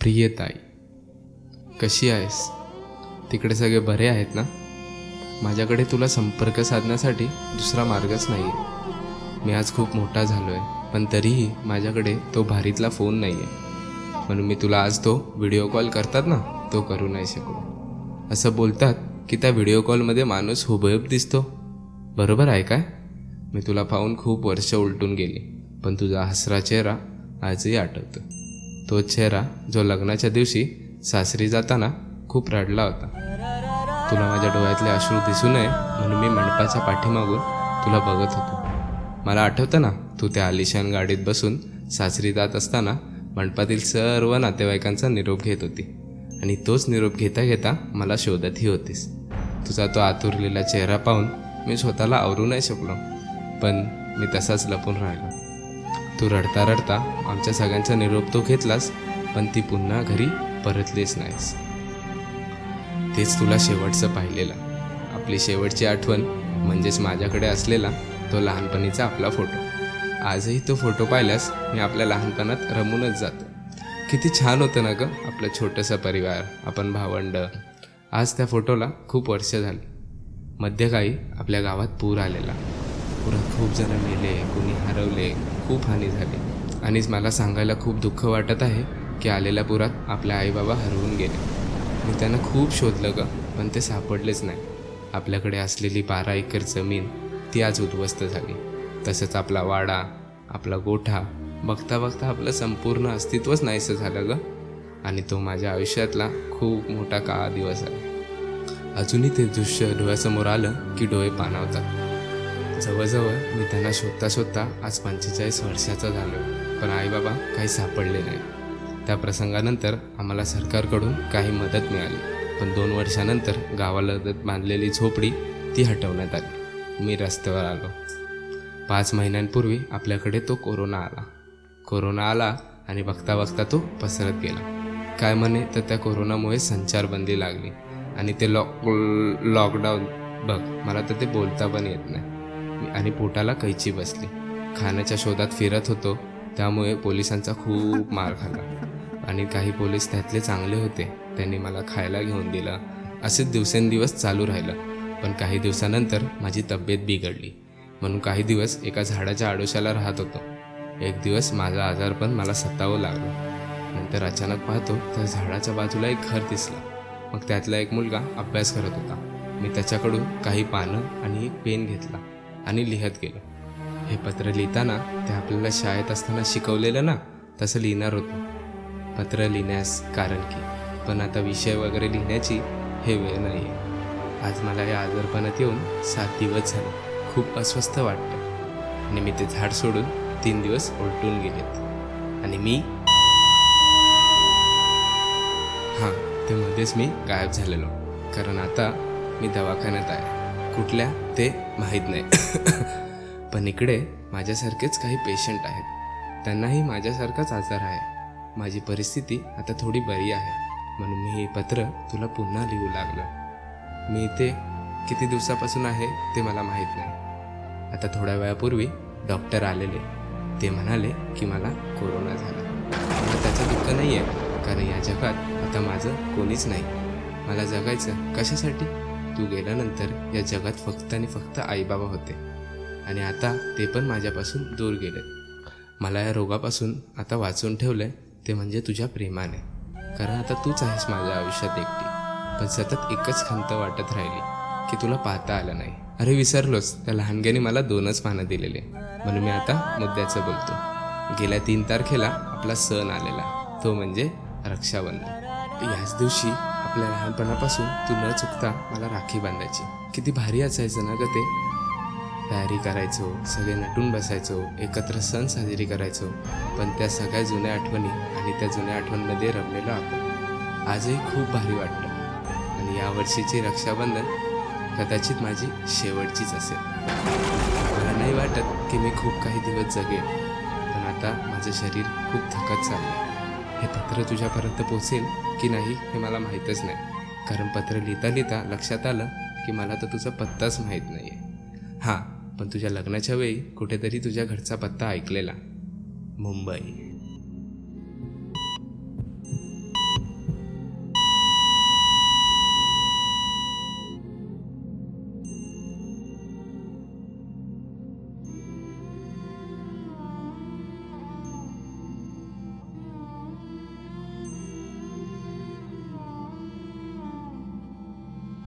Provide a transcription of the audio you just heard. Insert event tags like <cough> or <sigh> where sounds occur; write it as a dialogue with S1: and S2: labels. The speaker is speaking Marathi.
S1: प्रियताई कशी आहेस? तिकडे सगळे बरे आहेत ना? माझ्याकडे तुला संपर्क साधण्यासाठी दुसरा मार्गच नाही आहे मी आज खूप मोठा झालो आहे पण तरीही माझ्याकडे तो भारीतला फोन नाही आहे म्हणून मी तुला आज तो व्हिडिओ कॉल करतात ना तो करू नाही शकलो. असं बोलतात की त्या व्हिडिओ कॉलमध्ये माणूस हुबेहूब दिसतो. बरोबर आहे काय? मी तुला पाहून खूप वर्ष उलटून गेली पण तुझा हसरा चेहरा आजही आठवतो तो चेहरा जो लग्नाच्या दिवशी सासरी जाताना खूप रडला होता. तुला माझ्या डोळ्यातले अश्रू दिसू नये म्हणून मी मंडपाच्या पाठीमागून तुला बघत होतो. मला आठवतं ना तू त्या आलिशान गाडीत बसून सासरी जात असताना मंडपातील सर्व नातेवाईकांचा निरोप घेत होती. आणि तोच निरोप घेता घेता मला शोधतही होतीस. तुझा तो आतुरलेला चेहरा पाहून मी स्वतःला आवरू नाही शकलो. पण मी तसाच लपून राहिलो. तू रडता रडता आमच्या सगळ्यांचा निरोप तो घेतलास पण ती पुन्हा घरी परतलीच नाहीस. तेच तुला शेवटचं पाहिलेलं. आपली शेवटची आठवण म्हणजेच माझ्याकडे असलेला तो लहानपणीचा आपला फोटो. आजही तो फोटो पाहिल्यास मी आपल्या लहानपणात रमूनच जातो. किती छान होतं ना गं आपलं छोटंसं परिवार आपण भावंड. आज त्या फोटोला खूप वर्ष झाली. मध्यकाळी आपल्या गावात पूर आलेला. पुरात खूप जण मेले कुणी हरवले. खूप हानी झाली. आणि मला सांगायला खूप दुःख वाटत आहे की आलेल्या पुरात आपले आईबाबा हरवून गेले. मी त्यांना खूप शोधलं ग पण ते सापडलेच नाही. आपल्याकडे असलेली बारा एकर जमीन ती आज उद्ध्वस्त झाली. तसंच आपला वाडा आपला गोठा बघता बघता आपलं संपूर्ण अस्तित्वच नाहीसं झालं ग. आणि तो माझ्या आयुष्यातला खूप मोठा काळा दिवस आहे. अजूनही ते दृश्य डोळ्यासमोर आलं की डोळे पाणावतात. जवळजवळ मी त्यांना शोधता शोधता आज पंचेचाळीस वर्षाचा झालो. पण आईबाबा काही सापडले नाही. त्या प्रसंगानंतर आम्हाला सरकारकडून काही मदत मिळाली. पण दोन वर्षानंतर गावाला बांधलेली झोपडी ती हटवण्यात आली. मी रस्त्यावर आलो. पाच महिन्यांपूर्वी आपल्याकडे तो कोरोना आला. कोरोना आला आणि बघता बघता तो पसरत गेला. काय म्हणे तर त्या कोरोनामुळे संचारबंदी लागली. आणि ते लॉक लॉकडाऊन बघ मला तर ते बोलता पण येत नाही. आणि पोटाला कैची बसली. खाण्याच्या शोधात फिरत होतो त्यामुळे पोलिसांचा खूप मार खाल्ला. आणि काही पोलीस त्यातले चांगले होते त्यांनी मला खायला घेऊन दिलं. असेच दिवसेंदिवस चालू राहिलं. पण काही दिवसानंतर माझी तब्येत बिघडली. म्हणून काही दिवस एका झाडाच्या आडोशाला राहत होतो. एक दिवस माझा आजारपण मला सतावं लागलं. नंतर अचानक पाहतो तर झाडाच्या बाजूला एक घर दिसलं. मग त्यातला एक मुलगा अभ्यास करत होता. मी त्याच्याकडून काही पानं आणि एक पेन घेतला. आणि लिहत गेलो. हे पत्र लिहिताना ते आपल्याला शाळेत असताना शिकवलेलं ना तसं लिहिणार होतं. पत्र लिहिण्यास कारण की पण आता विषय वगैरे लिहिण्याची हे वेळ नाही आहे आज मला या आजारपणात येऊन सात दिवस झाले. खूप अस्वस्थ वाटतं. आणि मी ते झाड सोडून तीन दिवस उलटून गेलेत. आणि मी हां ते मध्येच मी गायब झालेलो. कारण आता मी दवाखान्यात आहे. कुठल्या ते माहीत नाही. <coughs> पण इकडे माझ्यासारखेच काही पेशंट आहेत. त्यांनाही माझ्यासारखाच आजार आहे. माझी परिस्थिती आता थोडी बरी आहे. म्हणून मी हे पत्र तुला पुन्हा लिहू लागलं मी इथे किती दिवसापासून आहे ते मला माहीत नाही. आता थोड्या वेळापूर्वी डॉक्टर आलेले. ते म्हणाले की मला कोरोना झाला. मला त्याचं दुःख नाही आहे कारण या जगात आता माझं कोणीच नाही. मला जगायचं कशासाठी? तू गेल्यानंतर या जगात फक्त आणि फक्त आईबाबा होते. आणि आता ते पण माझ्यापासून दूर गेले. मला या रोगापासून आता वाचून ठेवलंय ते म्हणजे तुझ्या प्रेमाने. कारण आता तूच आहेस माझ्या आयुष्यात एकटी. पण सतत एकच खंत वाटत राहिली की तुला पाहता आलं नाही. अरे विसरलोच त्या लहानग्याने मला दोनच पानं दिलेले. म्हणून मी आता मुद्द्याचं बोलतो. गेल्या तीन तारखेला आपला सण आलेला. तो म्हणजे रक्षाबंधन. याच दिवशी आपल्या लहानपणापासून तू न चुकता मला राखी बांधायची. किती भारी असायचं ना ग ते. तयारी करायचो सगळे नटून बसायचो एकत्र सण साजरी करायचो. पण त्या सगळ्या जुन्या आठवणी आणि त्या जुन्या आठवणीमध्ये रमलेलो आपण. आजही खूप भारी वाटतं. आणि यावर्षीचे रक्षाबंधन कदाचित माझी शेवटचीच असेल. मला नाही वाटत की मी खूप काही दिवस जगेल पण आता माझं शरीर खूप थकत चाललं हे पत्र तुझ्यापर्यंत पोचेल की नाही हे मला माहीतच नाही. कारण पत्र लिहिता लिहिता लक्षात आलं की मला तर तुझा पत्ताच माहीत नाही आहे हां पण तुझ्या लग्नाच्या वेळी कुठेतरी तुझ्या घरचा पत्ता ऐकलेला. मुंबई.